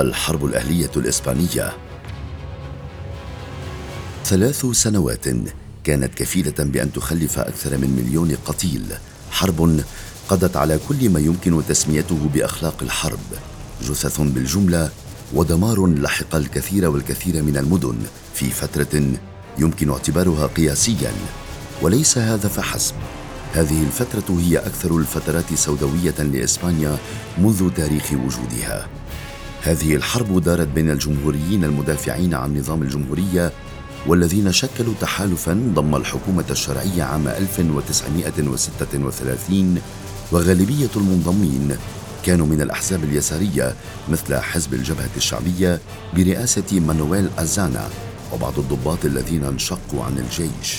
الحرب الأهلية الإسبانية. ثلاث سنوات كانت كفيلة بأن تخلف أكثر من مليون قتيل. حرب قضت على كل ما يمكن تسميته بأخلاق الحرب. جثث بالجملة ودمار لحق الكثير والكثير من المدن في فترة يمكن اعتبارها قياسيا وليس هذا فحسب. هذه الفترة هي أكثر الفترات سوداوية لإسبانيا منذ تاريخ وجودها. هذه الحرب دارت بين الجمهوريين المدافعين عن نظام الجمهورية والذين شكلوا تحالفا ضم الحكومة الشرعية عام 1936 وغالبية المنضمين كانوا من الأحزاب اليسارية مثل حزب الجبهة الشعبية برئاسة مانويل أزانا وبعض الضباط الذين انشقوا عن الجيش.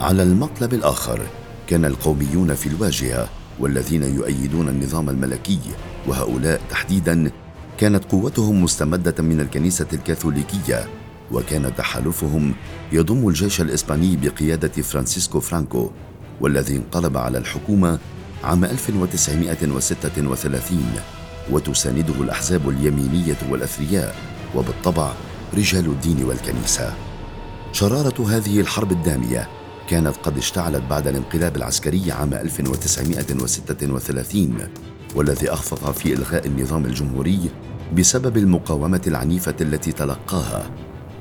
على المقلب الآخر كان القوميون في الواجهة والذين يؤيدون النظام الملكي وهؤلاء تحديدا كانت قوتهم مستمدة من الكنيسة الكاثوليكية وكان تحالفهم يضم الجيش الإسباني بقيادة فرانسيسكو فرانكو والذي انقلب على الحكومة عام 1936 وتسانده الأحزاب اليمينية والأثرياء وبالطبع رجال الدين والكنيسة. شرارة هذه الحرب الدامية كانت قد اشتعلت بعد الانقلاب العسكري عام 1936 والذي أخفق في إلغاء النظام الجمهوري بسبب المقاومة العنيفة التي تلقاها.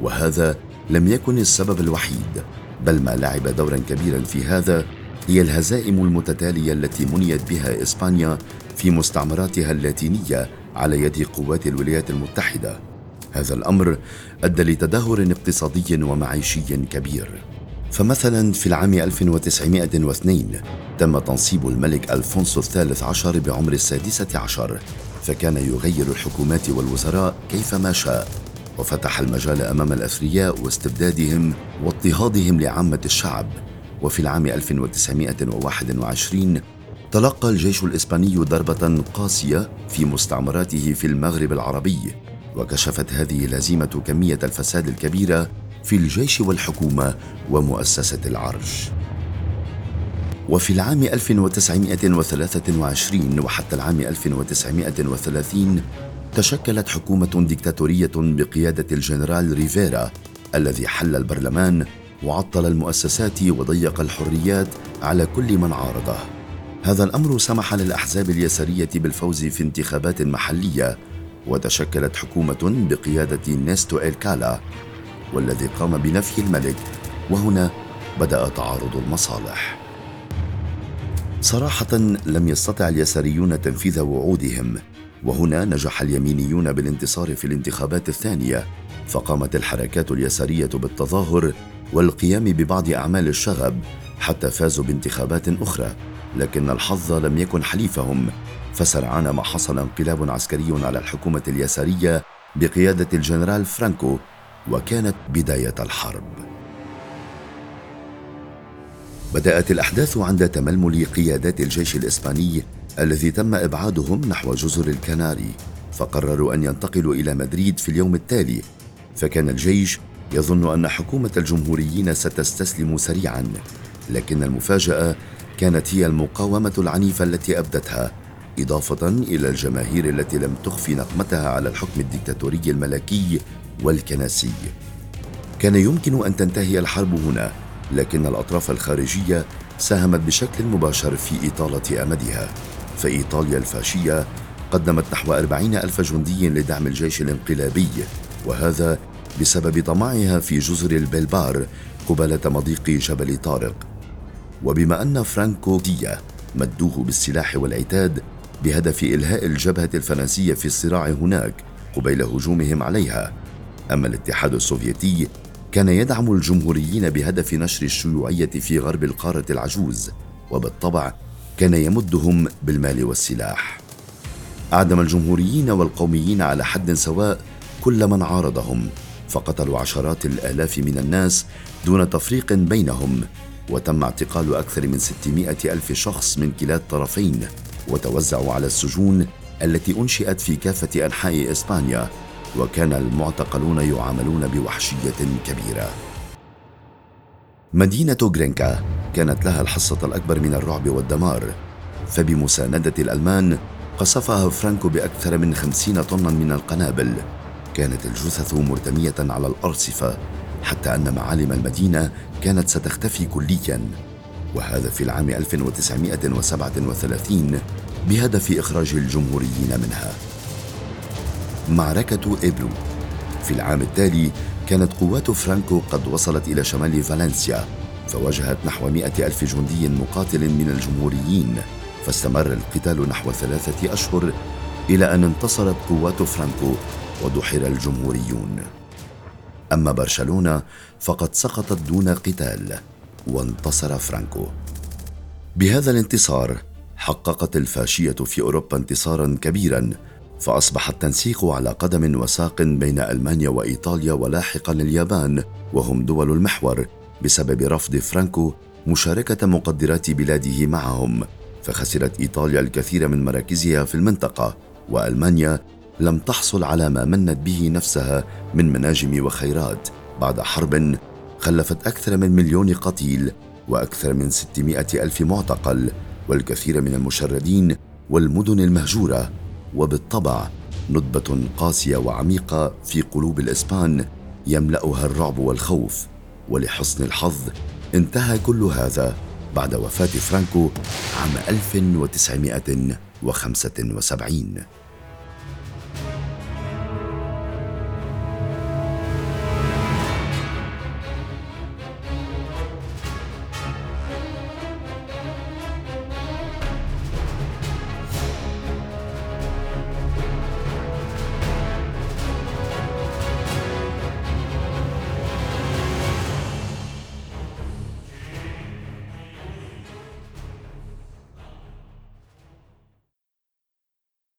وهذا لم يكن السبب الوحيد بل ما لعب دورا كبيرا في هذا هي الهزائم المتتالية التي منيت بها إسبانيا في مستعمراتها اللاتينية على يد قوات الولايات المتحدة. هذا الأمر أدى لتدهور اقتصادي ومعيشي كبير. فمثلا في العام 1902 تم تنصيب الملك ألفونسو الثالث عشر بعمر السادسة عشر فكان يغير الحكومات والوزراء كيفما شاء وفتح المجال أمام الأثرياء واستبدادهم واضطهادهم لعامة الشعب. وفي العام 1921 تلقى الجيش الإسباني ضربة قاسية في مستعمراته في المغرب العربي وكشفت هذه الهزيمة كمية الفساد الكبيرة في الجيش والحكومة ومؤسسة العرش وفي العام 1923 وحتى العام 1930 تشكلت حكومة ديكتاتورية بقيادة الجنرال ريفيرا الذي حل البرلمان وعطل المؤسسات وضيق الحريات على كل من عارضه. هذا الأمر سمح للأحزاب اليسارية بالفوز في انتخابات محلية وتشكلت حكومة بقيادة نيسيتو ألكالا والذي قام بنفي الملك وهنا بدأ تعارض المصالح. صراحة لم يستطع اليساريون تنفيذ وعودهم وهنا نجح اليمينيون بالانتصار في الانتخابات الثانية. فقامت الحركات اليسارية بالتظاهر والقيام ببعض أعمال الشغب حتى فازوا بانتخابات أخرى. لكن الحظ لم يكن حليفهم. فسرعان ما حصل انقلاب عسكري على الحكومة اليسارية بقيادة الجنرال فرانكو وكانت بداية الحرب. بدأت الأحداث عند تململ قيادات الجيش الإسباني الذي تم إبعادهم نحو جزر الكناري فقرروا أن ينتقلوا إلى مدريد في اليوم التالي. فكان الجيش يظن أن حكومة الجمهوريين ستستسلم سريعا لكن المفاجأة كانت هي المقاومة العنيفة التي أبدتها إضافة إلى الجماهير التي لم تخفي نقمتها على الحكم الدكتاتوري الملكي والكنسي. كان يمكن أن تنتهي الحرب هنا لكن الأطراف الخارجية ساهمت بشكل مباشر في إطالة أمدها. فإيطاليا الفاشية قدمت نحو أربعين ألف جندي لدعم الجيش الانقلابي وهذا بسبب طمعها في جزر البلبار قبالة مضيق جبل طارق. وبما أن فرانكو ديا مدوه بالسلاح والعتاد بهدف إلهاء الجبهة الفرنسية في الصراع هناك قبيل هجومهم عليها أما الاتحاد السوفيتي كان يدعم الجمهوريين بهدف نشر الشيوعية في غرب القارة العجوز وبالطبع كان يمدهم بالمال والسلاح. أعدم الجمهوريين والقوميين على حد سواء كل من عارضهم فقتلوا عشرات الآلاف من الناس دون تفريق بينهم وتم اعتقال أكثر من 600 ألف شخص من كلا الطرفين وتوزعوا على السجون التي أنشئت في كافة أنحاء إسبانيا. وكان المعتقلون يعاملون بوحشية كبيرة. مدينة غرينكا كانت لها الحصة الأكبر من الرعب والدمار فبمساندة الألمان قصفها فرانكو بأكثر من خمسين طنا من القنابل. كانت الجثث مرتمية على الأرصفة حتى أن معالم المدينة كانت ستختفي كلياً. وهذا في العام 1937 بهدف إخراج الجمهوريين منها. معركة إبرو. في العام التالي كانت قوات فرانكو قد وصلت إلى شمال فالنسيا فواجهت نحو مئة ألف جندي مقاتل من الجمهوريين فاستمر القتال نحو ثلاثة أشهر إلى أن انتصرت قوات فرانكو ودحر الجمهوريون. أما برشلونة فقد سقطت دون قتال وانتصر فرانكو. بهذا الانتصار حققت الفاشية في أوروبا انتصارا كبيرا فأصبح التنسيق على قدم وساق بين ألمانيا وإيطاليا ولاحقا اليابان وهم دول المحور بسبب رفض فرانكو مشاركة مقدرات بلاده معهم. فخسرت إيطاليا الكثير من مراكزها في المنطقة وألمانيا لم تحصل على ما منت به نفسها من مناجم وخيرات. بعد حرب خلفت أكثر من مليون قتيل وأكثر من ستمائة ألف معتقل والكثير من المشردين والمدن المهجورة وبالطبع ندبة قاسية وعميقة في قلوب الإسبان يملأها الرعب والخوف ولحسن الحظ انتهى كل هذا بعد وفاة فرانكو عام 1975